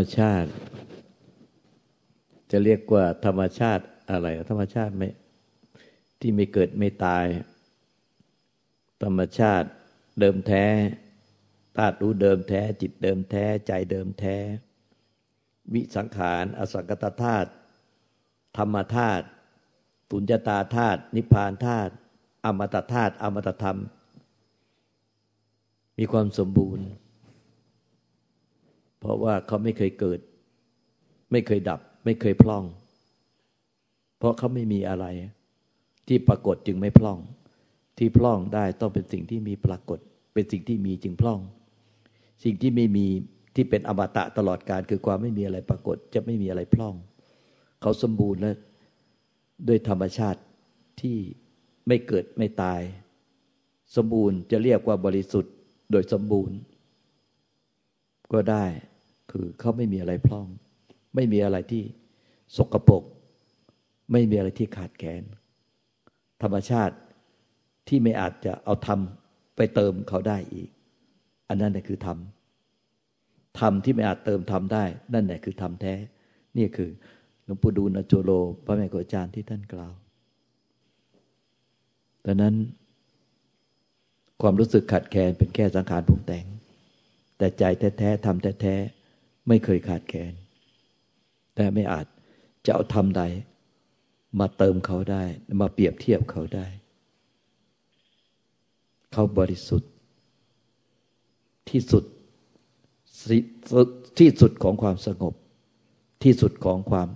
ธรรมชาติ จะเรียกว่าธรรมชาติอะไร ธรรมชาติไม่ที่ไม่เกิดไม่ตาย ธรรมชาติเดิมแท้ธาตุรู้เดิมแท้ จิตเดิมแท้ ใจเดิมแท้ วิสังขาร อสังกตธาตุธรรมธาตุตุญญตาธาตุนิพพานธาตุอมตะธาตุอมตะธรรม มีความสมบูรณ์ เพราะว่าเขาไม่เคยเกิด ไม่เคยดับ ไม่เคยพล่อง เพราะเขาไม่มีอะไร ที่ปรากฏจึงไม่พล่อง ที่พล่องได้ต้องเป็นสิ่งที่มีปรากฏ เป็นสิ่งที่มีจึงพล่อง สิ่งที่ไม่มีที่เป็นอมตะตลอดการคือความไม่มีอะไรปรากฏ จะไม่มีอะไรพล่อง เขาสมบูรณ์และด้วยธรรมชาติที่ไม่เกิดไม่ตาย สมบูรณ์จะเรียกว่าบริสุทธิ์โดยสมบูรณ์ ก็ได้ คือเขาไม่มีอะไรพร่อง ไม่มีอะไรที่สกปรกไม่มีอะไรที่ขาดแคลนธรรมชาติที่ไม่อาจจะเอาธรรมไปเติมเขาได้อีก อันนั้นแหละคือธรรมธรรมที่ไม่อาจเติมธรรมได้ นั่นแหละคือธรรมแท้ นี่คือหลวงปู่ดูลโจโล พระแม่ครูอาจารย์ที่ท่านกล่าวดังนั้น ความรู้สึกขาดแคลนเป็นแค่สังขารปรุงแต่ง แต่ใจแท้ๆทำแท้ๆ ไม่เคยขาดแคลนแต่ไม่อาจจะเอาทำใด มาเติมเขาได้ มาเปรียบเทียบเขาได้ เขาบริสุทธิ์ ที่สุดที่สุดของความสงบ ที่สุดของความ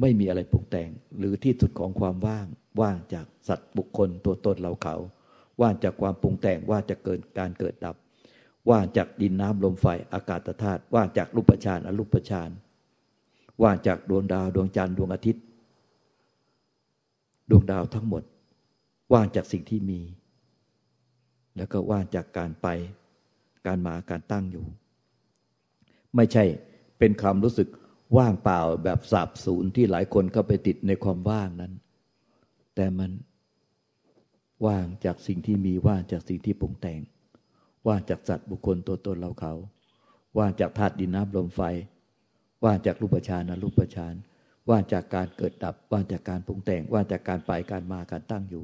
ไม่มีอะไรปรุงแต่ง หรือที่สุดของความว่าง ว่างจากสัตว์บุคคลตัวตนเราเขา ว่างจากความปรุงแต่งว่าจะเกิดการเกิดดับ ว่างจากดินน้ำลมไฟอากาศธาตุว่างจากรูปฌานอรูปฌานว่างจากดวงดาวดวงจันทร์ดวงอาทิตย์ ดวงดาวทั้งหมด ว่างจากสิ่งที่มี แล้วก็ว่างจากการไป การมาการตั้งอยู่ ไม่ใช่เป็นความรู้สึกว่างเปล่าแบบสาบสูญที่หลายคนก็ไปติดในความว่างนั้น แต่มันว่างจากสิ่งที่มีว่างจากสิ่งที่ปรุงแต่ง ว่างจากสัตว์บุคคลตัวตนเราเขา ว่างจากธาตุดินน้ำลมไฟ ว่างจากรูปฌานอรูปฌานว่างจากการเกิดดับ ว่างจากการปรุงแต่ง ว่างจากการไปการมาการตั้งอยู่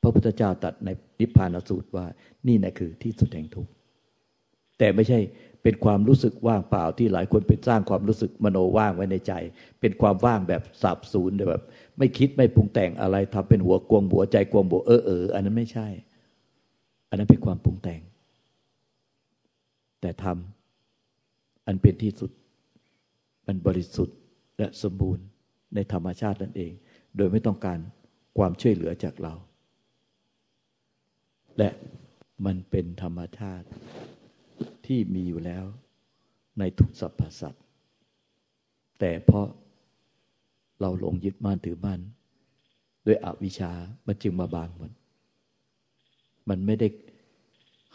พระพุทธเจ้าตรัสในนิพพานสูตรว่านี่นะคือที่สุดแห่งทุกข์แต่ไม่ใช่เป็นความรู้สึกว่างเปล่าที่หลายคนเป็นสร้างความรู้สึกมโนว่างไว้ในใจ เป็นความว่างแบบสับสูญแบบ ไม่คิดไม่ปรุงแต่งอะไรทำเป็นหัวกวงบัวใจกวงบัวเออเอออันนั้นไม่ใช่ อันนั้นเป็นความปรุงแต่ง แต่ทำอันเป็นที่สุด มันบริสุทธิ์และสมบูรณ์ในธรรมชาตินั่นเอง โดยไม่ต้องการความช่วยเหลือจากเรา และมันเป็นธรรมชาติที่มีอยู่แล้วในทุกสรรพสัตว์ แต่เพราะเราหลงยึดมั่นถือมั่นด้วยอวิชชา มันจึงมาบางมันมันไม่ได้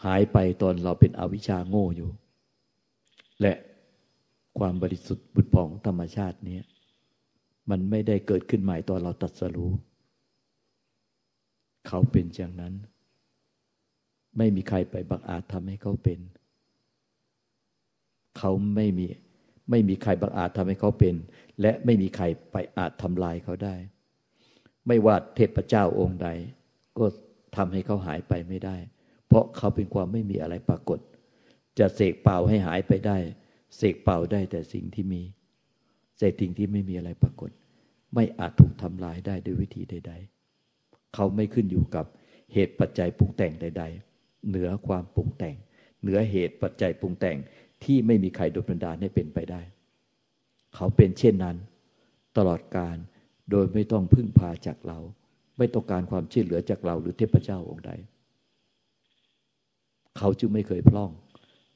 หายไปตอนเราเป็นอวิชชาโง่อยู่ และความบริสุทธิ์บุญผ่องธรรมชาตินี้มันไม่ได้เกิดขึ้นใหม่ตอนเราตัดสรู้ เขาเป็นอย่างนั้น ไม่มีใครไปบังอาจทำให้เขาเป็น เขาไม่มีไม่มีใครบังอาจทำให้เขาเป็น และไม่มีใครไปอาจทำลายเขาได้ ไม่ว่าเทพเจ้าองค์ใด ก็ทำให้เขาหายไปไม่ได้ เพราะเขาเป็นความไม่มีอะไรปรากฏ จะเสกเป่าให้หายไปได้ เสกเป่าได้แต่สิ่งที่มีแต่สิ่งที่ไม่มีอะไรปรากฏ ไม่อาจถูกทำลายได้ด้วยวิธีใด ๆ เขาไม่ขึ้นอยู่กับเหตุปัจจัยปรุงแต่งใด ๆ เหนือความปรุงแต่ง เหนือเหตุปัจจัยปรุงแต่งที่ไม่มีใครดนบันดาลให้เป็นไปได้ เขาเป็นเช่นนั้น ตลอดการโดยไม่ต้องพึ่งพาจากเรา ไม่ต้องการความช่วยเหลือจากเราหรือเทพเจ้าองค์ใด เขาจึงไม่เคยพล่อง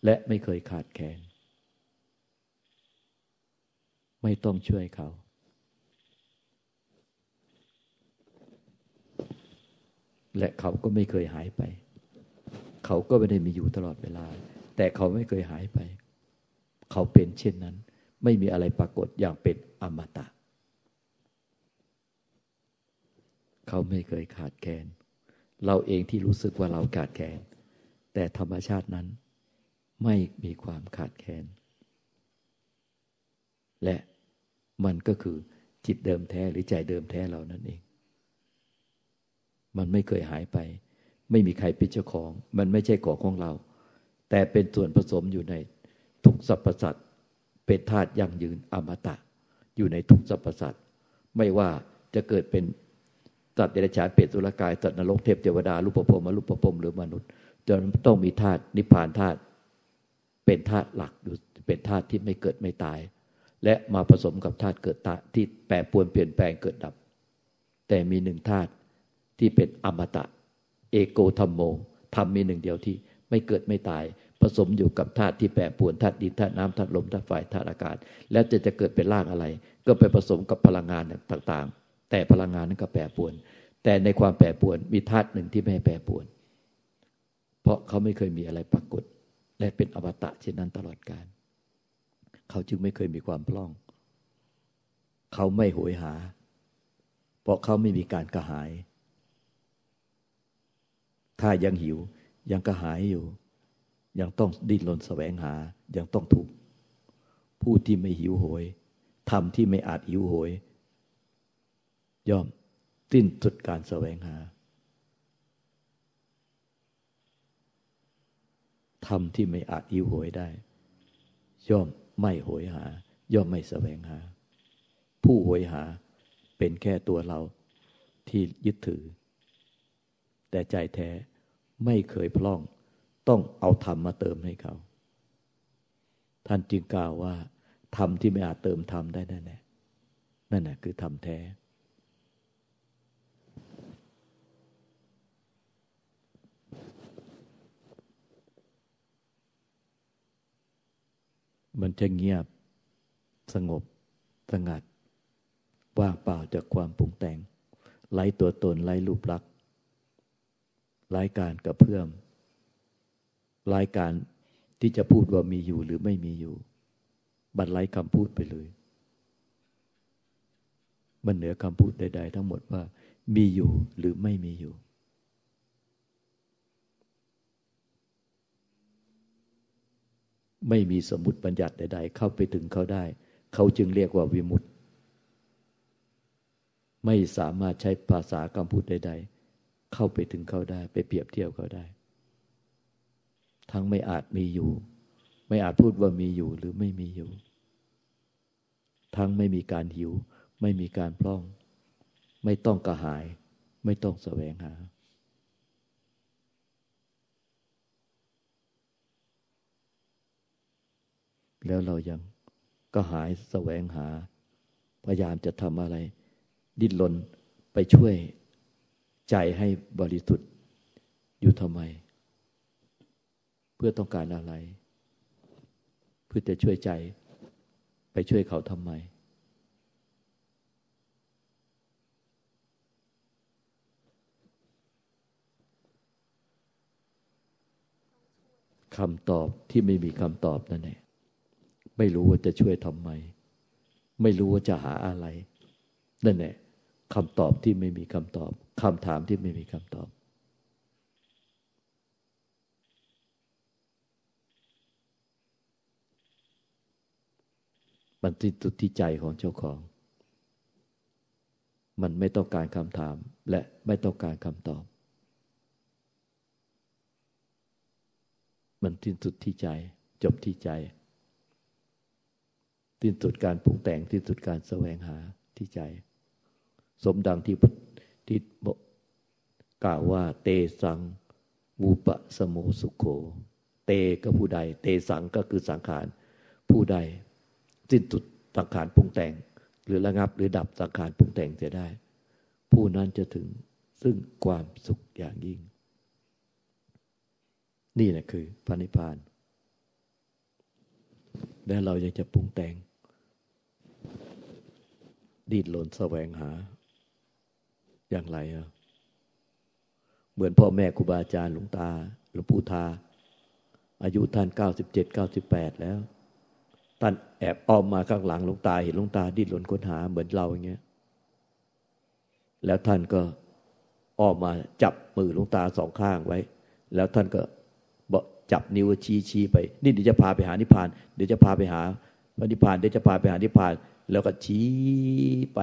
และไม่เคยขาดแคลนไม่ต้องช่วยเขาและเขาก็ไม่เคยหายไป เขาก็ไม่ได้มีอยู่ตลอดเวลา แต่เขาไม่เคยหายไป เขาเป็นเช่นนั้น ไม่มีอะไรปรากฏอย่างเป็นอมตะ เขาไม่เคยขาดแคลน เราเองที่รู้สึกว่าเราขาดแคลน แต่ธรรมชาตินั้นไม่มีความขาดแคลน และมันก็คือจิตเดิมแท้หรือใจเดิมแท้เรานั่นเอง มันไม่เคยหายไป ไม่มีใครเป็นเจ้าของ มันไม่ใช่ของของเรา แต่เป็นส่วนผสมอยู่ในทุกสรรพสัตว์เป็นธาตุยั่งยืนอมตะ อยู่ในทุกสรรพสัตว์ไม่ว่าจะเกิดเป็น ตว์เดรัจฉานเปรตสุรกายสัตว์นรกเทพเทวดารูปภพมรูปภพมหรือมนุษย์จะต้องมีธาตุนิพพานธาตุเป็นธาตุหลักอยู่เป็นธาตุที่ไม่เกิดไม่ตาย และมาผสมกับธาตุเกิดตาที่แปรปวนเปลี่ยนแปลงเกิดดับ แต่มีหนึ่งธาตุที่เป็นอมตะ เอโกธรรมโมธรรมมีหนึ่งเดียวที่ไม่เกิดไม่ตาย ผสมอยู่กับธาตุที่แปรปวนธาตุดินธาตุน้ำธาตุลมธาตุไฟธาตุอากาศ แล้วจะจะเกิดเป็นร่างอะไร ก็ไปผสมกับพลังงานต่างๆ แต่พลังงานนั้นก็แปรปวน แต่ในความแปรปวนมีธาตุหนึ่งที่ไม่แปรปวน เพราะเขาไม่เคยมีอะไรปรากฏ และเป็นอวตะเช่นนั้นตลอดกาลเขาจึงไม่เคยมีความพล่อง เขาไม่โหยหา เพราะเขาไม่มีการกระหาย ถ้ายังหิวยังกระหายอยู่ ยังต้องดิ้นรนแสวงหายังต้องถูกผู้ที่ไม่หิวโหยทำที่ไม่อาจหิวโหย ย่อมสิ้นสุดการแสวงหาทำที่ไม่อาจอิวโหยได้ ย่อมไม่โหยหา ย่อมไม่แสวงหา ผู้โหยหาเป็นแค่ตัวเราที่ยึดถือ แต่ใจแท้ไม่เคยพล่อง ต้องเอาธรรมมาเติมให้เขา ท่านจึงกล่าวว่าธรรมที่ไม่อาจเติมธรรมได้แน่ๆนั่นแหละคือธรรมแท้ มันจะเงียบสงบสงัด ว่างเปล่าจากความปรุงแต่งไร้ตัวตนไร้รูปลักษณ์ไร้การกระเพื่อมไร้การที่จะพูดว่ามีอยู่หรือไม่มีอยู่ บัดไร้คำพูดไปเลย มันเหนือคำพูดใด ๆ ทั้งหมดว่า มีอยู่หรือไม่มีอยู่ ไม่มีสมมติบัญญัติใดๆ เข้าไปถึงเขาได้ เขาจึงเรียกว่าวิมุตติ ไม่สามารถใช้ภาษากรรมพูดใด ๆ เข้าไปถึงเขาได้ ไปเปรียบเทียบเขาได้ ทั้งไม่อาจมีอยู่ ไม่อาจพูดว่ามีอยู่หรือไม่มีอยู่ ทั้งไม่มีการหิว ไม่มีการพร่อง ไม่ต้องกระหาย ไม่ต้องแสวงหา แล้วเรายังก็หายแสวงหา พยายามจะทำอะไร ดิ้นรนไปช่วยใจให้บริสุทธิ์อยู่ทำไม เพื่อต้องการอะไร เพื่อจะช่วยใจ ไปช่วยเขาทำไม คำตอบที่ไม่มีคำตอบนั่นเอง ไม่รู้ว่าจะช่วยทำไม ไม่รู้ว่าจะหาอะไร นั่นแหละคำตอบที่ไม่มีคำตอบคำถามที่ไม่มีคำตอบ มันติดตุดที่ใจของเจ้าของ มันไม่ต้องการคำถามและไม่ต้องการคำตอบ มันทิ้นสุดที่ใจ จบที่ใจ ที่สุดการปรุงแต่งที่สุดการแสวงหาที่ใจ สมดังที่ที่บอกกล่าวว่า เตสังวูปะสโมสุโข เตก็ผู้ใด เตสังก็คือสังขารผู้ใดสิ้นสุดสังขารปรุงแต่ง หรือระงับหรือดับสังขารปรุงแต่งจะได้ ผู้นั้นจะถึงซึ่งความสุขอย่างยิ่ง นี่แหละคือพระนิพพานและเรายังจะปรุงแต่ง ดิ้นรนแสวงหา อย่างไรอะเหมือนพ่อแม่ครูบาอาจารย์หลวงตาหลวงปู่ทา อายุท่านเก้าสิบเจ็ดเก้าสิบแปดแล้ว ท่านแอบอ้อมมาข้างหลังหลวงตาเห็นหลวงตาดิ้นรนค้นหาเหมือนเราอย่างเงี้ย แล้วท่านก็อ้อมมาจับมือหลวงตาสองข้างไว้ แล้วท่านก็บอกจับนิ้วชี้ชี้ไป นี่เดี๋ยวจะพาไปหานิพพาน เดี๋ยวจะพาไปหาระนิพพาน เดี๋ยวจะพาไปหานิพพานแล้วก็ชี้ไป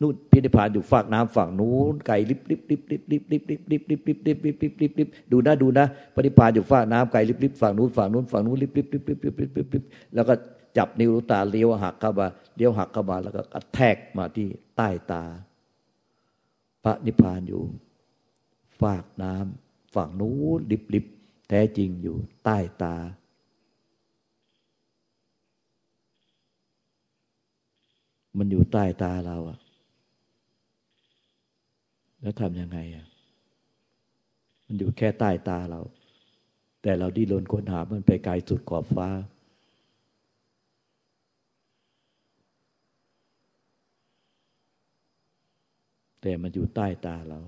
นู่นพินิพพานอยู่ฝากน้ำฝั่งนู้นไก่ลิบลิบลิบลิบลิบลิบลิบลิบลิบลิบลิบลิบลิบลิบลิบดูนะดูนะปนิพานอยู่ฝากน้ำไก่ลิบลิบฝั่งนู้นฝั่งนู้นฝั่งนู้นลิบลิบลิบลิบลิบลิบลิบลิบแล้วก็จับนิ้วตาเลี้ยวหักเข้ามาเลี้ยวหักเข้ามาแล้วก็กระแทกมาที่ใต้ตา พระนิพพานอยู่ ฝากน้ำฝั่งนู้นลิบลิบแท้จริงอยู่ใต้ตา มันอยู่ใต้ตาเราอะแล้วทำยังไงอะมันอยู่แค่ใต้ตาเรา แต่เราดิ้นรนค้นหามันไปไกลสุดขอบฟ้า แต่มันอยู่ใต้ตาเรา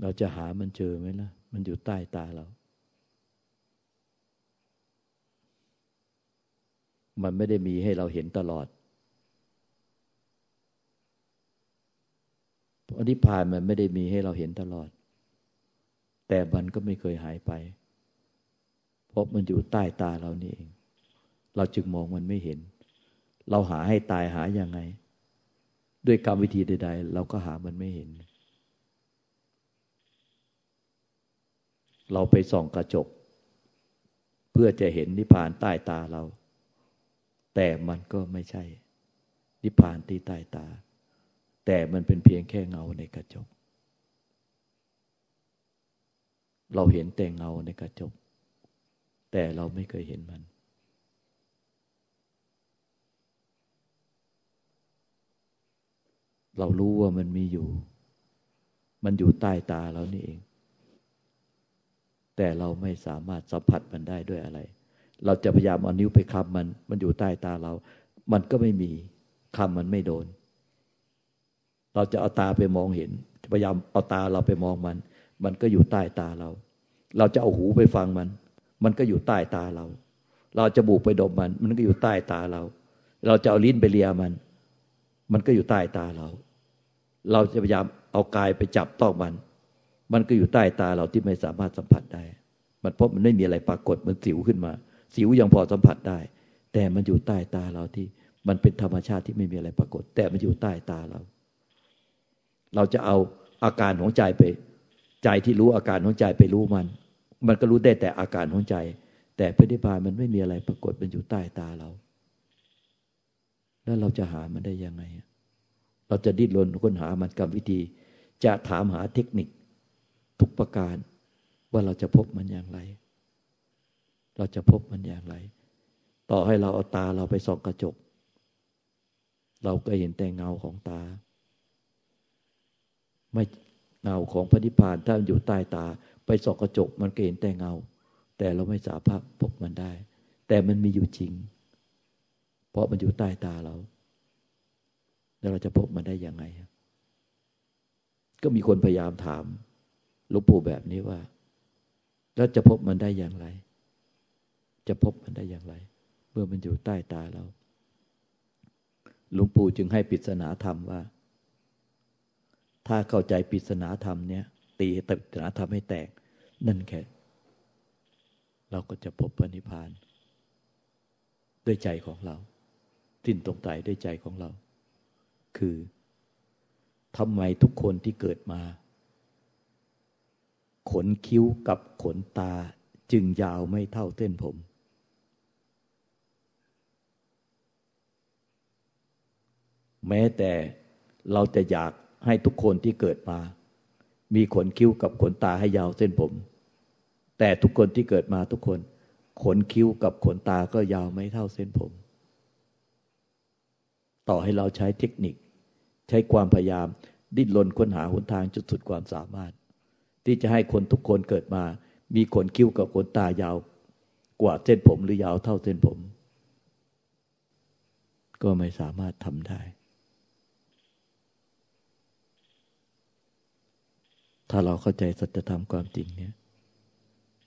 เราจะหามันเจอไหมล่ะ มันอยู่ใต้ตาเรา มันไม่ได้มีให้เราเห็นตลอดอนิพพานมันไม่ได้มีให้เราเห็นตลอด แต่มันก็ไม่เคยหายไป เพราะมันอยู่ใต้ตาเรานี่เอง เราจึงมองมันไม่เห็น เราหาให้ตายหายังไง ด้วยกรรมวิธีใด ๆ เราก็หามันไม่เห็น เราไปส่องกระจก เพื่อจะเห็นนิพพานใต้ตาเรา แต่มันก็ไม่ใช่ นิพพานที่ใต้ตา แต่มันเป็นเพียงแค่เงาในกระจก เราเห็นแต่เงาในกระจก แต่เราไม่เคยเห็นมันเรารู้ว่ามันมีอยู่ มันอยู่ใต้ตาเรานี่เอง แต่เราไม่สามารถสัมผัสมันได้ด้วยอะไร เราจะพยายามเอานิ้วไปคำมัน มันอยู่ใต้ตาเรา มันก็ไม่มีคำมันไม่โดน เราจะเอาตาไปมองเห็น พยายามเอาตาเราไปมองมัน มันก็อยู่ใต้ตาเรา เราจะเอาหูไปฟังมัน มันก็อยู่ใต้ตาเรา เราจะบูกไปดมมัน มันก็อยู่ใต้ตาเรา เราจะเอาลิ้นไปเลียมัน มันก็อยู่ใต้ตาเรา เราจะพยายามเอากายไปจับต้องมัน มันก็อยู่ใต้ตาเราที่ไม่สามารถสัมผัสได้ มันเพราะมันไม่มีอะไรปรากฏมันสิวขึ้นมา สิวยังพอสัมผัสได้ แต่มันอยู่ใต้ตาเราที่มันเป็นธรรมชาติที่ไม่มีอะไรปรากฏ แต่มันอยู่ใต้ตาเรา เราจะเอาอาการของใจไป ใจที่รู้อาการของใจไปรู้มัน มันก็รู้ได้แต่อาการของใจ แต่พระนิพพานมันไม่มีอะไรปรากฏมันอยู่ใต้ตาเรา แล้วเราจะหามันได้ยังไง เราจะดิ้นรนค้นหามันกับวิธี จะถามหาเทคนิค ทุกประการ ว่าเราจะพบมันอย่างไร เราจะพบมันอย่างไร ต่อให้เราเอาตาเราไปส่องกระจก เราก็เห็นแต่เงาของตา ไม่เงาของพระนิพพานถ้ามันอยู่ใต้ตา ไปส่องกระจก มันก็เห็นแต่เงา แต่เราไม่สามารถพบมันได้ แต่มันมีอยู่จริง เพราะมันอยู่ใต้ตาเรา แล้วเราจะพบมันได้ยังไง ก็มีคนพยายามถาม หลวงปู่แบบนี้ว่า แล้วจะพบมันได้อย่างไร จะพบมันได้อย่างไร เมื่อมันอยู่ใต้ตาเราหลวงปู่จึงให้ปริศนาธรรมว่า ถ้าเข้าใจปริศนาธรรมเนี้ยตีปริศนาธรรมให้แตก นั่นแค่เราก็จะพบพระนิพพาน ด้วยใจของเราสิ้นตรงใจด้วยใจของเรา คือทำไมทุกคนที่เกิดมา ขนคิ้วกับขนตาจึงยาวไม่เท่าเส้นผม แม้แต่เราจะอยากให้ทุกคนที่เกิดมา มีขนคิ้วกับขนตาให้ยาวเส้นผม แต่ทุกคนที่เกิดมาทุกคน ขนคิ้วกับขนตาก็ยาวไม่เท่าเส้นผม ต่อให้เราใช้เทคนิค ใช้ความพยายาม ดิ้นรนค้นหาหนทางจุดสุดความสามารถ ที่จะให้คนทุกคนเกิดมา มีขนคิ้วกับขนตายาว กว่าเส้นผมหรือยาวเท่าเส้นผม ก็ไม่สามารถทำได้ ถ้าเราเข้าใจสัจธรรมความจริงเนี่ย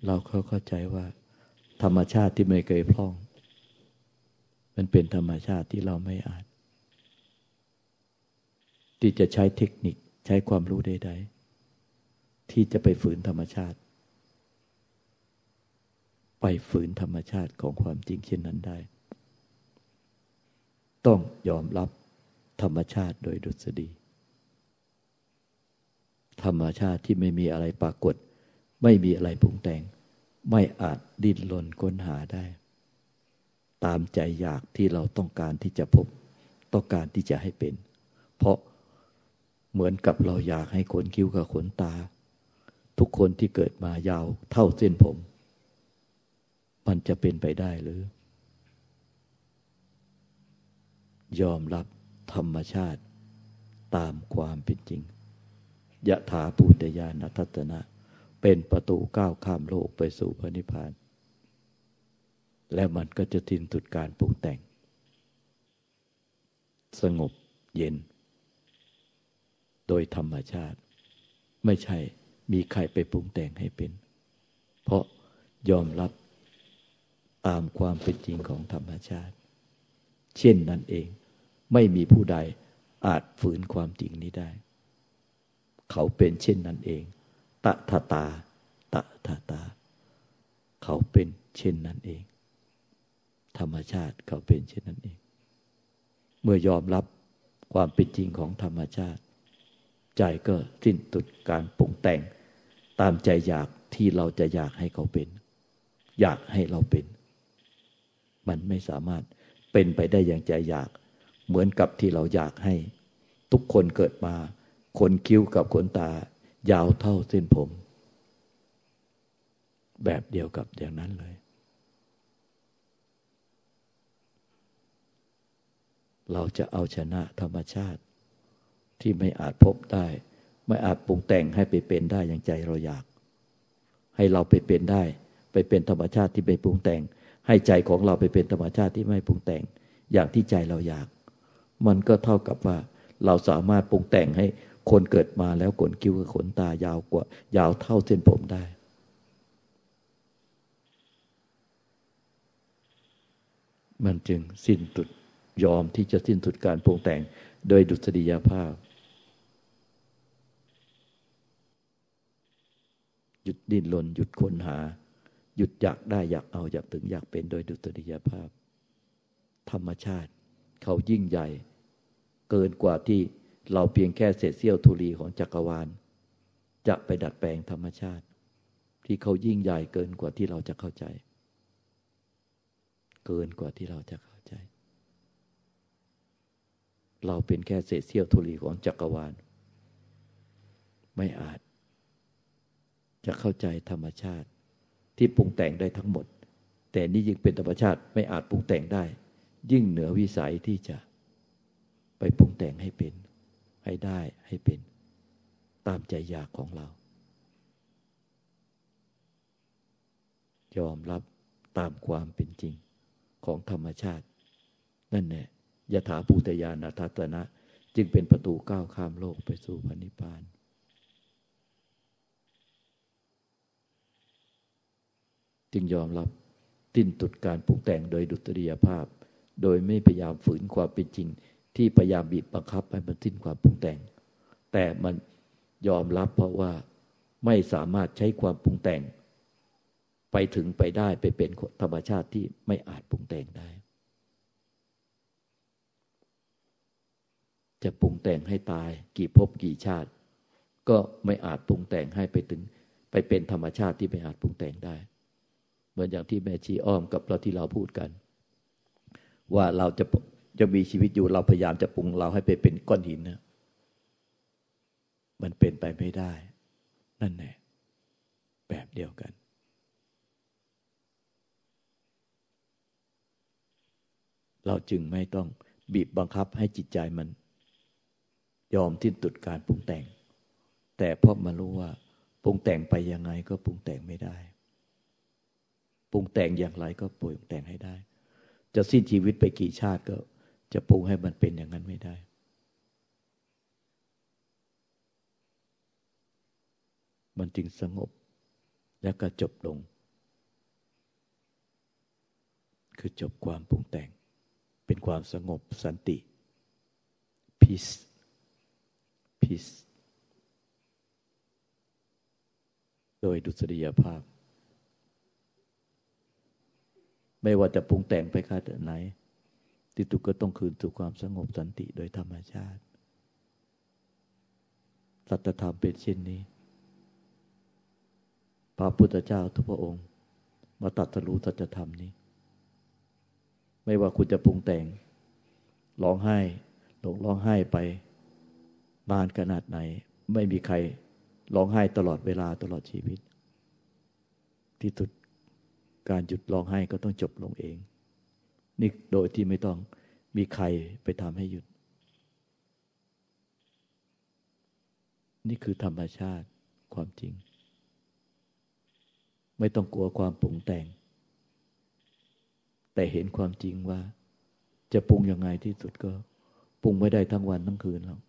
เราเขาเข้าใจว่า ธรรมชาติที่ไม่เคยพร่อง มันเป็นธรรมชาติที่เราไม่อาจ ที่จะใช้เทคนิคใช้ความรู้ใดๆ ที่จะไปฝืนธรรมชาติ ไปฝืนธรรมชาติของความจริงเช่นนั้นได้ ต้องยอมรับธรรมชาติโดยดุษฎี ธรรมชาติที่ไม่มีอะไรปรากฏ ไม่มีอะไรปรุงแต่ง ไม่อาจดิ้นรนค้นหาได้ ตามใจอยากที่เราต้องการที่จะพบ ต้องการที่จะให้เป็น เพราะเหมือนกับเราอยากให้ขนคิ้วกับขนตา ทุกคนที่เกิดมายาวเท่าเส้นผม มันจะเป็นไปได้หรือ ยอมรับธรรมชาติตามความเป็นจริงยะถาปูตยานัทัตนะ เป็นประตูก้าวข้ามโลกไปสู่พระนิพพาน และมันก็จะทิ้นสุดการปรุงแต่ง สงบเย็น โดยธรรมชาติ ไม่ใช่ มีใครไปปรุงแต่งให้เป็น เพราะยอมรับตามความเป็นจริงของธรรมชาติ เช่นนั้นเอง ไม่มีผู้ใดอาจฝืนความจริงนี้ได้ เขาเป็นเช่นนั้นเอง ตะทะตา ตะทะตา เขาเป็นเช่นนั้นเอง ธรรมชาติเขาเป็นเช่นนั้นเอง เมื่อยอมรับความเป็นจริงของธรรมชาติ ใจก็สิ้นตุดการปรุงแต่ง ตามใจอยากที่เราจะอยากให้เขาเป็น อยากให้เราเป็น มันไม่สามารถเป็นไปได้อย่างใจอยาก เหมือนกับที่เราอยากให้ ทุกคนเกิดมาขนคิ้วกับขนตา ยาวเท่าเส้นผม แบบเดียวกับอย่างนั้นเลย เราจะเอาชนะธรรมชาติ ที่ไม่อาจพบได้ ไม่อาจปรุงแต่งให้ไปเป็นได้อย่างใจเราอยาก ให้เราไปเป็นได้ ไปเป็นธรรมชาติที่ไม่ปรุงแต่ง ให้ใจของเราไปเป็นธรรมชาติที่ไม่ปรุงแต่ง อย่างที่ใจเราอยาก มันก็เท่ากับว่าเราสามารถปรุงแต่งให้คนเกิดมาแล้วขนคิ้วกับขนตายาวกว่า ยาวเท่าเส้นผมได้มันจึงสิ้นสุดยอมที่จะสิ้นสุดการปรุงแต่งโดยดุษฎียภาพ หยุดดิ้นรนหยุดค้นหา หยุดอยากได้อยากเอาอยากถึงอยากเป็นโดยดุษฎียภาพ ธรรมชาติ เขายิ่งใหญ่ เกินกว่าที่เราเพียงแค่เศษเสี้ยวธุลีของจักรวาล จะไปดัดแปลงธรรมชาติ ที่เขายิ่งใหญ่เกินกว่าที่เราจะเข้าใจ เกินกว่าที่เราจะเข้าใจ เราเป็นแค่เศษเสี้ยวธุลีของจักรวาล ไม่อาจ จะเข้าใจธรรมชาติ ที่ปรุงแต่งได้ทั้งหมด แต่นี่ยิ่งเป็นธรรมชาติไม่อาจปรุงแต่งได้ ยิ่งเหนือวิสัยที่จะไปปรุงแต่งให้เป็น ให้ได้ให้เป็น ตามใจอยากของเรา ยอมรับตามความเป็นจริงของธรรมชาติ นั่นแหละยถาภูตยานาทัตนะ จึงเป็นประตูก้าวข้ามโลกไปสู่พันิพพาน จึงยอมรับติ้นตุดการปรุงแต่งโดยดุตริยภาพ โดยไม่พยายามฝืนความเป็นจริง ที่พยายามบีบบังคับให้มันสิ้นความปรุงแต่ง แต่มันยอมรับเพราะว่าไม่สามารถใช้ความปรุงแต่ง ไปถึงไปได้ไปเป็นธรรมชาติที่ไม่อาจปรุงแต่งได้ จะปรุงแต่งให้ตายกี่ภพกี่ชาติ ก็ไม่อาจปรุงแต่งให้ไปถึง ไปเป็นธรรมชาติที่ไม่อาจปรุงแต่งได้ เหมือนอย่างที่แม่ชีอ้อมกับเราที่เราพูดกัน ว่าเราจะจะมีชีวิตอยู่เราพยายามจะปรุงเราให้ไปเป็นก้อนหินนะมันเป็นไปไม่ได้ นั่นแหละแบบเดียวกัน เราจึงไม่ต้องบีบบังคับให้จิตใจมัน ยอมทิ้นตุดการปรุงแต่ง แต่เพราะมารู้ว่าปรุงแต่งไปยังไงก็ปรุงแต่งไม่ได้ ปรุงแต่งอย่างไรก็ปรุงแต่งให้ได้ จะสิ้นชีวิตไปกี่ชาติก็จะปรุงให้มันเป็นอย่างนั้นไม่ได้ มันจึงสงบและก็จบลง คือจบความปรุงแต่ง เป็นความสงบสันติ peace peace โดยดุษฎียภาพ ไม่ว่าจะปรุงแต่งไปขนาดไหน ที่ตุกก็ต้องคืนสู่ความสงบสันติโดยธรรมชาติ สัจธรรมเป็นเช่นนี้ พระพุทธเจ้าทุกพระองค์ มาตัดสรู้สัจธรรมนี้ ไม่ว่าคุณจะปรุงแต่งร้องไห้หลงร้องไห้ไปนานขนาดไหน ไม่มีใครร้องไห้ตลอดเวลาตลอดชีวิต ที่สุด การหยุดร้องไห้ก็ต้องจบลงเอง นี่โดยที่ไม่ต้องมีใครไปทำให้หยุด นี่คือธรรมชาติความจริง ไม่ต้องกลัวความปรุงแต่ง แต่เห็นความจริงว่า จะปรุงยังไงที่สุดก็ปรุงไม่ได้ทั้งวันทั้งคืนหรอก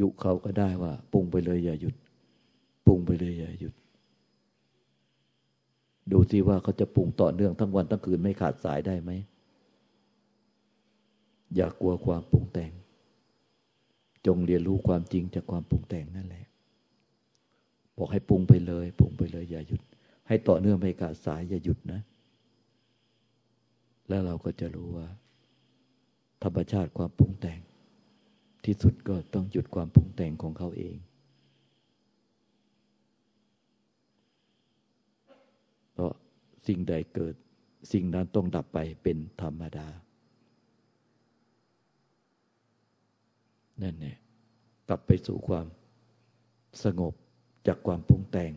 ยุเขาก็ได้ว่าปรุงไปเลยอย่าหยุด ปรุงไปเลยอย่าหยุด ดูสิว่าเขาจะปรุงต่อเนื่องทั้งวันทั้งคืนไม่ขาดสายได้ไหม อย่ากลัวความปรุงแต่ง จงเรียนรู้ความจริงจากความปรุงแต่งนั่นแหละ บอกให้ปรุงไปเลยปรุงไปเลย อย่าหยุด ให้ต่อเนื่องไม่ขาดสายอย่าหยุดนะ แล้วเราก็จะรู้ว่า ธรรมชาติความปรุงแต่ง ที่สุดก็ต้องหยุดความปรุงแต่งของเขาเอง เพราะสิ่งใดเกิด สิ่งนั้นต้องดับไปเป็นธรรมดา นั่นเนี่ยกลับไปสู่ความสงบจากความปรุงแต่ง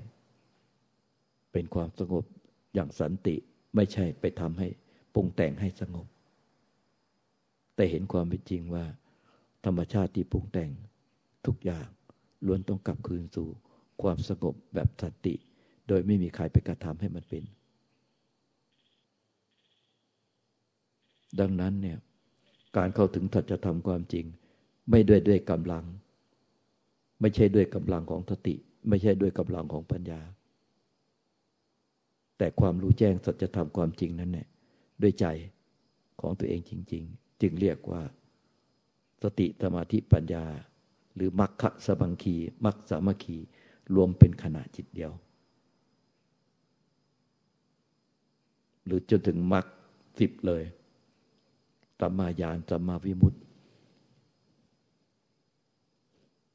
เป็นความสงบอย่างสันติไม่ใช่ไปทำให้ปรุงแต่งให้สงบ แต่เห็นความเป็นจริงว่า ธรรมชาติที่ปรุงแต่งทุกอย่างล้วนต้องกลับคืนสู่ความสงบแบบสันติ โดยไม่มีใครไปกระทำให้มันเป็น ดังนั้นเนี่ยการเข้าถึงถัจธรรมความจริง ไม่ด้วยด้วยกำลัง ไม่ใช่ด้วยกำลังของสติ ไม่ใช่ด้วยกำลังของปัญญา แต่ความรู้แจ้งสัจธรรมความจริงนั้นเนี่ยด้วยใจของตัวเองจริง ๆ จึงเรียกว่า สติสมาธิปัญญา หรือมัคคะสบังคีมัคสามัคคีรวมเป็นขณะจิตเดียว หรือจนถึงมรรคสิบเลยสัมมาญาณสัมมาวิมุตติ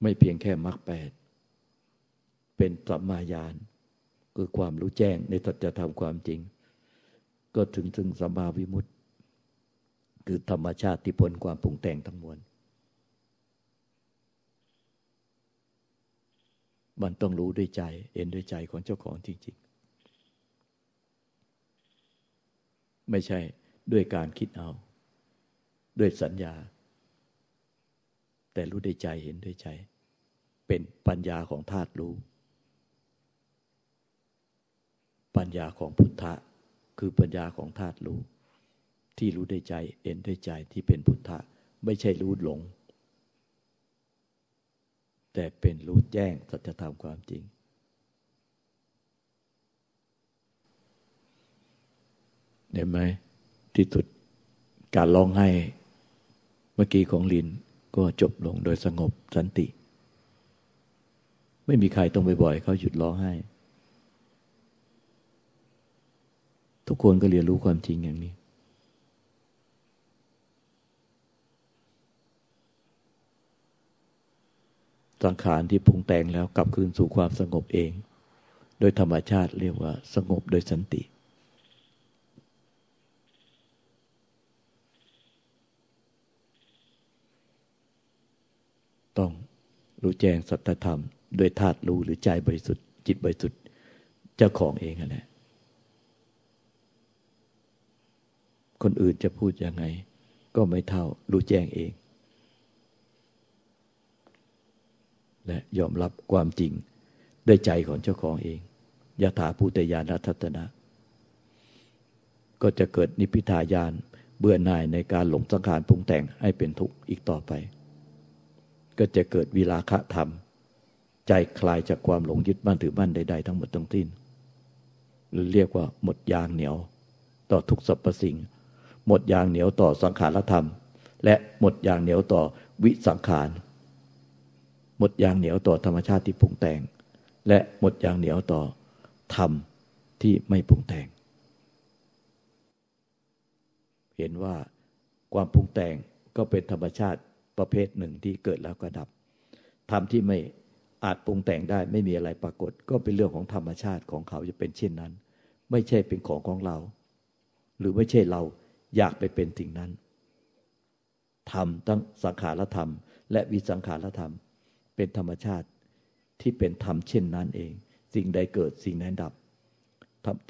ไม่เพียงแค่มรรคแปดเป็นสัมมาญาณคือความรู้แจ้งในสัจธรรมความจริง ก็ถึงถึงสัมมาวิมุตติ คือธรรมชาติที่พ้นความปรุงแต่งทั้งมวลมันต้องรู้ด้วยใจเอ็นด้วยใจของเจ้าของจริง ไม่ใช่ด้วยการคิดเอา ด้วยสัญญา แต่รู้ด้วยใจเห็นด้วยใจ เป็นปัญญาของธาตุรู้ ปัญญาของพุทธะ คือปัญญาของธาตุรู้ ที่รู้ด้วยใจเห็นด้วยใจที่เป็นพุทธะ ไม่ใช่รู้หลง แต่เป็นรู้แจ้งสัจธรรมความจริง เห็นไหมที่สุดการร้องไห้เมื่อกี้ของลินก็จบลงโดยสงบสันติ ไม่มีใครต้องไปบ่อยเขาหยุดร้องไห้ ทุกคนก็เรียนรู้ความจริงอย่างนี้ สังขารที่ปรุงแต่งแล้วกลับคืนสู่ความสงบเอง โดยธรรมชาติเรียกว่าสงบโดยสันติ ต้องรู้แจ้งสัจธรรมด้วยธาตุรู้หรือใจบริสุทธิ์ จิตบริสุทธิ์เจ้าของเองนะคนอื่นจะพูดยังไง ก็ไม่เท่ารู้แจ้งเอง และยอมรับความจริงด้วยใจของเจ้าของเองยะถาภูตยานัทัตนะ ก็จะเกิดนิพิทายานเบื่อหน่ายในการหลงสังขารปรุงแต่งให้เป็นทุกข์อีกต่อไป ก็จะเกิดวิลาคะธรรม ใจคลายจากความหลงยึดมั่นถือมั่นใดๆทั้งหมดทั้งสิ้น หรือเรียกว่าหมดยางเหนียว ต่อทุกสรรพสิ่ง หมดยางเหนียวต่อสังขารธรรม และหมดยางเหนียวต่อวิสังขาร หมดยางเหนียวต่อธรรมชาติที่ปรุงแต่ง และหมดยางเหนียวต่อธรรมที่ไม่ปรุงแต่ง เห็นว่าความปรุงแต่งก็เป็นธรรมชาติ ประเภทหนึ่งที่เกิดแล้วก็ดับธรรมที่ไม่อาจปรุงแต่งได้ไม่มีอะไรปรากฏ ก็เป็นเรื่องของธรรมชาติของเขาจะเป็นเช่นนั้น ไม่ใช่เป็นของของเรา หรือไม่ใช่เราอยากไปเป็นสิ่งนั้นธรรมทั้งสังขารธรรม และวิสังขารธรรม เป็นธรรมชาติที่เป็นธรรมเช่นนั้นเอง สิ่งใดเกิดสิ่งนั้นดับ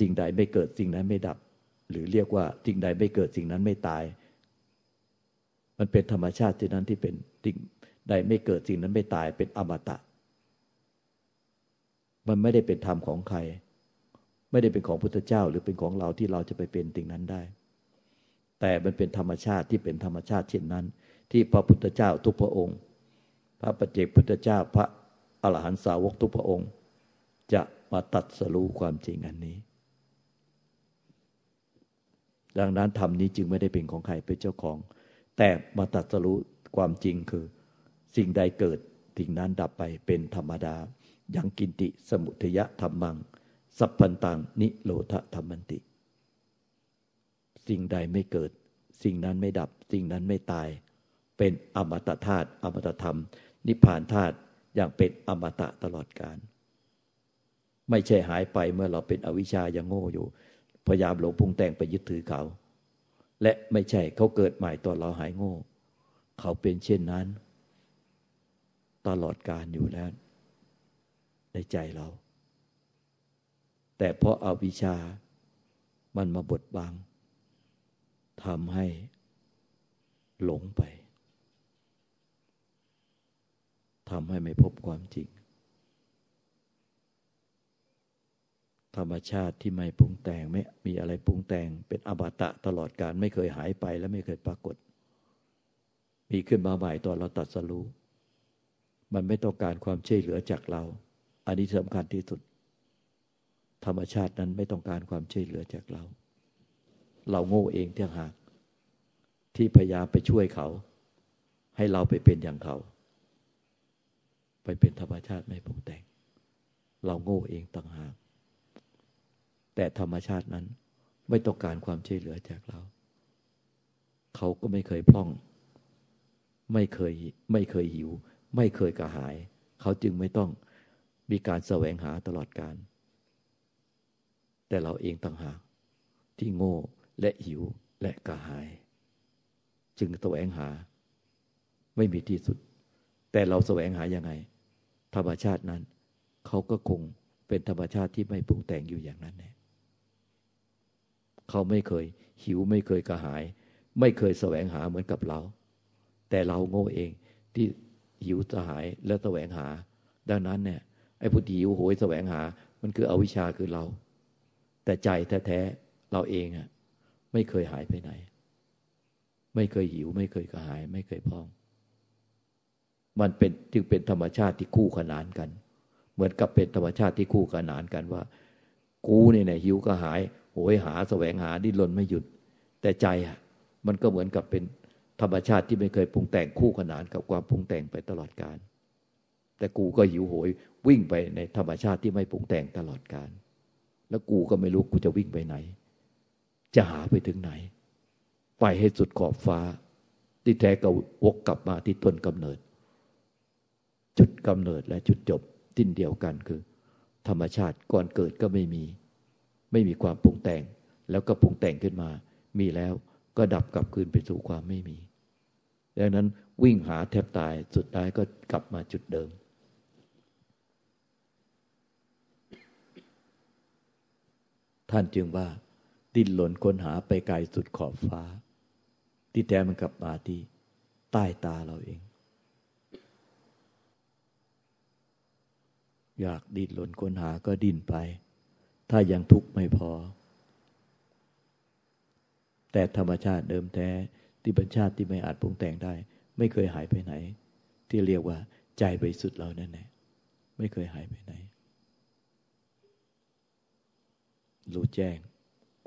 สิ่งใดไม่เกิดสิ่งนั้นไม่ดับ หรือเรียกว่าสิ่งใดไม่เกิดสิ่งนั้นไม่ตาย มันเป็นธรรมชาติที่นั้นที่เป็นสิ่งใดไม่เกิดสิ่งนั้นไม่ตายเป็นอมตะ มันไม่ได้เป็นธรรมของใคร ไม่ได้เป็นของพุทธเจ้าหรือเป็นของเราที่เราจะไปเป็นสิ่งนั้นได้ แต่มันเป็นธรรมชาติที่เป็นธรรมชาติเช่นนั้น ที่พระพุทธเจ้าทุกพระองค์ พระปัจเจกพุทธเจ้าพระอรหันตสาวกทุกพระองค์ จะมาตัดสรู้ความจริงอันนี้ดังนั้นธรรมนี้จึงไม่ได้เป็นของใครเป็นเจ้าของ แต่มาตัดสรู้ความจริงคือ สิ่งใดเกิดสิ่งนั้นดับไปเป็นธรรมดา ยังกินติสมุทยะธรรมัง สัพพันตังนิโรธธรรมันติ สิ่งใดไม่เกิด สิ่งนั้นไม่ดับ สิ่งนั้นไม่ตาย เป็นอมตะธาตุอมตะธรรม นิพพานธาตุอย่างเป็นอมตะตลอดกาลไม่ใช่หายไปเมื่อเราเป็นอวิชชายังโง่อยู่ พยายามหลงพุงแต่งไปยึดถือเขา และไม่ใช่เขาเกิดใหม่ตอนเราหายโง่ เขาเป็นเช่นนั้น ตลอดการอยู่แล้ว ในใจเรา แต่เพราะอาวิชามันมาบดบังทำให้หลงไปทำให้ไม่พบความจริง ธรรมชาติที่ไม่ปรุงแต่งไม่มีอะไรปรุงแต่ง เป็นอบาตะตลอดการไม่เคยหายไปและไม่เคยปรากฏ มีขึ้นมาใหม่ตอนเราตัดสรู้มันไม่ต้องการความช่วยเหลือจากเรา อันนี้สำคัญที่สุด ธรรมชาตินั้นไม่ต้องการความช่วยเหลือจากเรา เราโง่เองที่หาก ที่พยายามไปช่วยเขา ให้เราไปเป็นอย่างเขา ไปเป็นธรรมชาติไม่ปรุงแต่ง เราโง่เองต่างหาก แต่ธรรมชาตินั้นไม่ต้องการความช่วยเหลือจากเรา เขาก็ไม่เคยพร่อง ไม่เคยไม่เคยหิว ไม่เคยกระหาย เขาจึงไม่ต้องมีการแสวงหาตลอดการ แต่เราเองต่างหากที่โง่และหิวและกระหาย จึงแสวงหา ไม่มีที่สุด แต่เราแสวงหายังไง ธรรมชาตินั้น เขาก็คงเป็นธรรมชาติที่ไม่ปรุงแต่งอยู่อย่างนั้นแน่ เขาไม่เคย หิวไม่เคยกระหาย ไม่เคยแสวงหาเหมือนกับเรา แต่เราโง่เองที่หิวสหายและแสวงหา ดังนั้นเนี่ยไอ้ผู้หิวโหยแสวงหา มันคืออวิชชาคือเรา แต่ใจแท้ๆเราเองอะไม่เคยหายไปไหน ไม่เคยหิว ไม่เคยกระหาย ไม่เคยพอง มันเป็นจึงเป็นธรรมชาติที่คู่ขนานกัน เหมือนกับเป็นธรรมชาติที่คู่ขนานกันว่า กูเนี่ยหิวกระหาย โหยหาแสวงหาดิ้นรนไม่หยุด แต่ใจอะมันก็เหมือนกับเป็นธรรมชาติที่ไม่เคยปรุงแต่งคู่ขนานกับความปรุงแต่งไปตลอดการแต่กูก็หิวโหยวิ่งไปในธรรมชาติที่ไม่ปรุงแต่งตลอดการแล้วกูก็ไม่รู้กูจะวิ่งไปไหน จะหาไปถึงไหน ไปให้สุดขอบฟ้า ที่แท้ก็วกกลับมาที่ต้นกำเนิด จุดกำเนิดและจุดจบทิ้นเดียวกันคือ ธรรมชาติก่อนเกิดก็ไม่มี ไม่มีความปรุงแต่ง แล้วก็ปรุงแต่งขึ้นมา มีแล้วก็ดับกลับคืนไปสู่ความไม่มี ดังนั้นวิ่งหาแทบตายสุดท้ายก็กลับมาจุดเดิม ท่านจึงว่า ดิ้นหล่นค้นหาไปไกลสุดขอบฟ้า ที่แท้มันกลับมาที่ใต้ตาเราเอง อยากดิ้นหล่นค้นหาก็ดิ้นไป ถ้ายังทุกข์ไม่พอ แต่ธรรมชาติเดิมแท้ ที่เป็นชาติที่ไม่อาจปรุงแต่งได้ ไม่เคยหายไปไหน ที่เรียกว่า ใจบริสุทธิ์เรานั่นแหละไม่เคยหายไปไหน รู้แจ้ง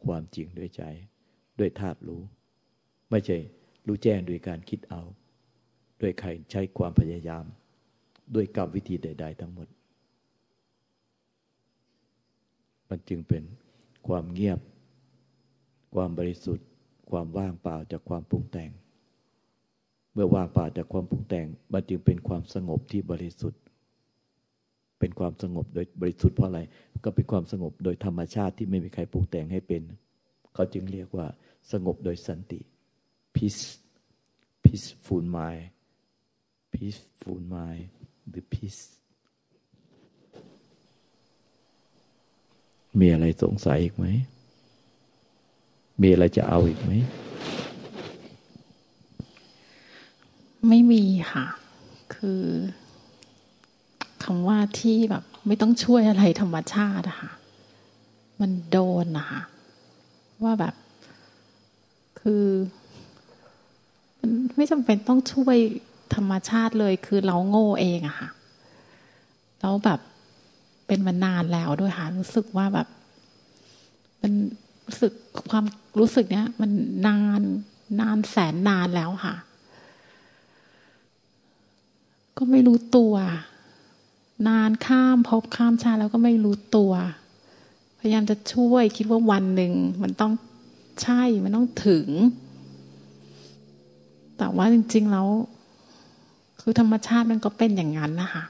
ความจริงด้วยใจ ด้วยธาตุรู้ ไม่ใช่รู้แจ้งโดยการคิดเอา ด้วยใครใช้ความพยายาม ด้วยกรรมวิธีใด ๆ ทั้งหมด มันจึงเป็นความเงียบ ความบริสุทธิ์ ความว่างเปล่าจากความปรุงแต่ง เมื่อว่างเปล่าจากความปรุงแต่ง มันจึงเป็นความสงบที่บริสุทธิ์ เป็นความสงบโดยบริสุทธิ์เพราะอะไร ก็เป็นความสงบโดยธรรมชาติที่ไม่มีใครปรุงแต่งให้เป็น เขาจึงเรียกว่าสงบโดยสันติ peace peaceful mind peaceful mind หรือ peace มีอะไรสงสัยอีกไหม มีอะไรจะเอาอีกไหม ไม่มีค่ะ คือคำว่าที่แบบ ไม่ต้องช่วยอะไรธรรมชาติอะค่ะ มันโดนนะคะว่าแบบ คือมันไม่จำเป็นต้องช่วยธรรมชาติเลย คือเราโง่เองอะค่ะ แล้วแบบ เป็นมานานแล้วด้วยค่ะรู้สึกว่าแบบ มันรู้สึกความรู้สึกเนี้ย มันนานนานแสนนานแล้วค่ะ ก็ไม่รู้ตัว นานข้ามพบข้ามชาแล้วก็ไม่รู้ตัว พยายามจะช่วยคิดว่าวันหนึ่งมันต้องใช่มันต้องถึง แต่ว่าจริง ๆ แล้ว คือธรรมชาติมันก็เป็นอย่างนั้นนะคะ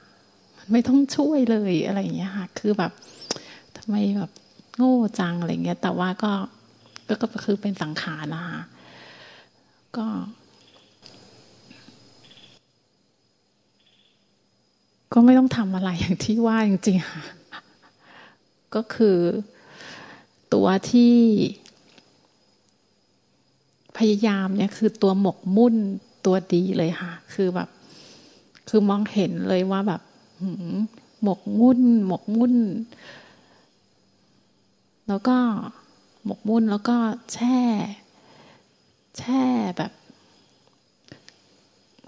ไม่ต้องช่วยเลยอะไรอย่างเงี้ยค่ะ คือแบบทำไมแบบโง่จังอะไรเงี้ย แต่ว่าก็ก็ก็คือเป็นสังขารนะคะก็ก็ไม่ต้องทำอะไรอย่างที่ว่าจริงๆค่ะ ก็คือตัวที่พยายามเนี่ยคือตัวหมกมุ่นตัวดีเลยค่ะ คือแบบ คือมองเห็นเลยว่าแบบ หมกมุ่นหมกมุ่นแล้วก็หมกมุ่นแล้วก็แช่ แช่แบบ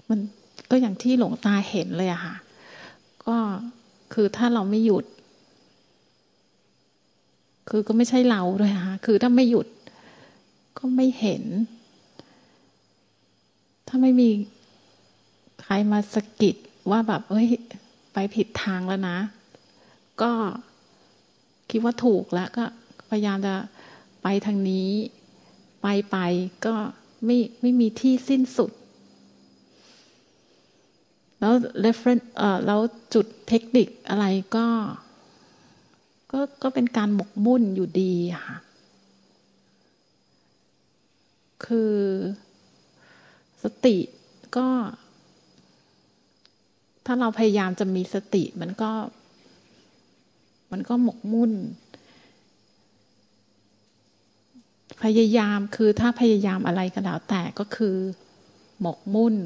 มันก็อย่างที่หลวงตาเห็นเลยอะค่ะ ก็คือถ้าเราไม่หยุด คือก็ไม่ใช่เราด้วยค่ะคือถ้าไม่หยุด ก็ไม่เห็น ถ้าไม่มีใครมาสกิดว่าแบบเฮ้ย ไปผิดทางแล้วนะ ก็คิดว่าถูกแล้ว ก็พยายามจะไปทางนี้ ไปไปก็ไม่ไม่มีที่สิ้นสุด แล้ว reference เอ่อแล้วจุดเทคนิคอะไรก็ ก็ก็เป็นการหมกมุ่นอยู่ดีค่ะ คือสติก็ ถ้าเราพยายามจะมีสติ มันก็ มันก็หมกมุ่น พยายามคือถ้าพยายามอะไรก็แล้วแต่ก็คือ หมกมุ่น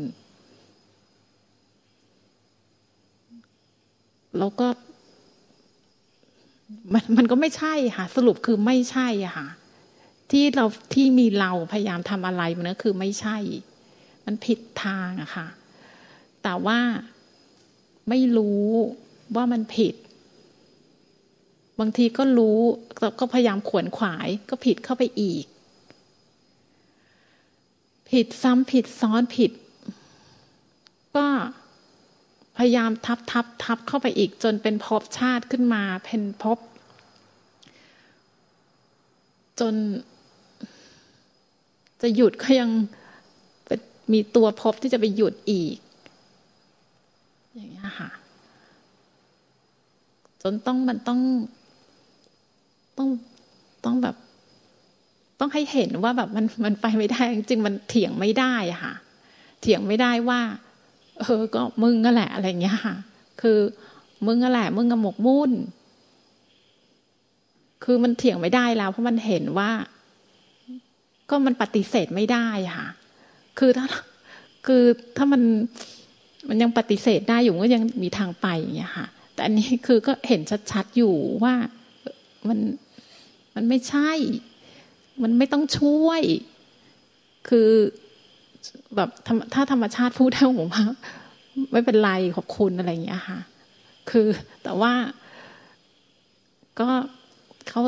แล้วก็ มันมันก็ไม่ใช่ค่ะ สรุปคือไม่ใช่ค่ะ ที่เราที่มีเราพยายามทำอะไรมันก็คือไม่ใช่ มันผิดทางอะค่ะ แต่ว่า ไม่รู้ว่ามันผิด บางทีก็รู้ก็พยายามขวนขวาย ก็ผิดเข้าไปอีก ผิดซ้ำผิดซ้อนผิด ก็พยายามทับทับทับเข้าไปอีก จนเป็นภพชาติขึ้นมา เป็นภพจนจะหยุดก็ยังมีตัวภพที่จะไปหยุดอีก อย่างเงี้ยค่ะ จนต้องมันต้องต้องต้องแบบ ต้องให้เห็นว่าแบบมันมันไปไม่ได้ จริงมันเถียงไม่ได้อะค่ะ เถียงไม่ได้ว่า เออ ก็มึงก็แหละอะไรเงี้ยค่ะ คือมึงก็แหละ มึงกับหมกมุ่น คือมันเถียงไม่ได้แล้ว เพราะมันเห็นว่า ก็มันปฏิเสธไม่ได้ค่ะ คือถ้า คือถ้ามัน มันยังปฏิเสธได้อยู่ก็ยังมีทางไปอย่างเงี้ยค่ะ แต่อันนี้คือก็เห็นชัดๆอยู่ว่ามันมันไม่ใช่ มันไม่ต้องช่วย คือแบบถ้าธรรมชาติพูดได้ผมว่าไม่เป็นไรขอบคุณอะไรอย่างเงี้ยค่ะ คือแต่ว่าก็เขา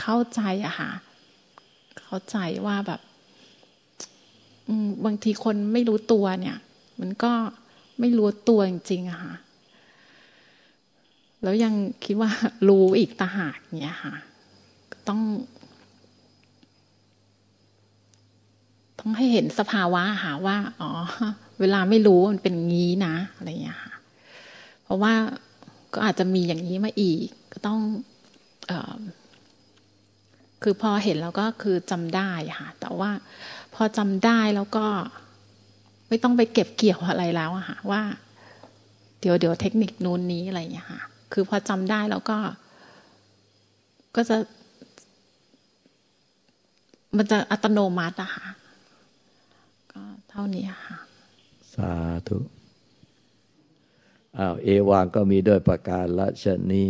เข้าใจอะค่ะ เข้าใจว่าแบบบางทีคนไม่รู้ตัวเนี่ย มันก็ ไม่รู้ตัวจริงๆอะค่ะ แล้วยังคิดว่ารู้อีกตาหากเนี้ยค่ะ ต้อง ต้องให้เห็นสภาวะหาว่า อ๋อ เวลาไม่รู้มันเป็นงี้นะอะไรอย่างเงี้ยค่ะ เพราะว่าก็อาจจะมีอย่างนี้มาอีก ก็ต้องอคือพอเห็นแล้วก็คือจำได้ค่ะ แต่ว่าพอจำได้แล้วก็ ไม่ต้องไปเก็บเกี่ยวอะไรแล้วอะค่ะว่า เดี๋ยวเดี๋ยวเทคนิคนู้นนี้อะไรอย่างเงี้ยค่ะ คือพอจำได้แล้วก็ ก็จะ มันจะอัตโนมัติอะค่ะก็เท่านี้ค่ะ สาธุอ้าวเอวางก็มีด้วยประการละชนี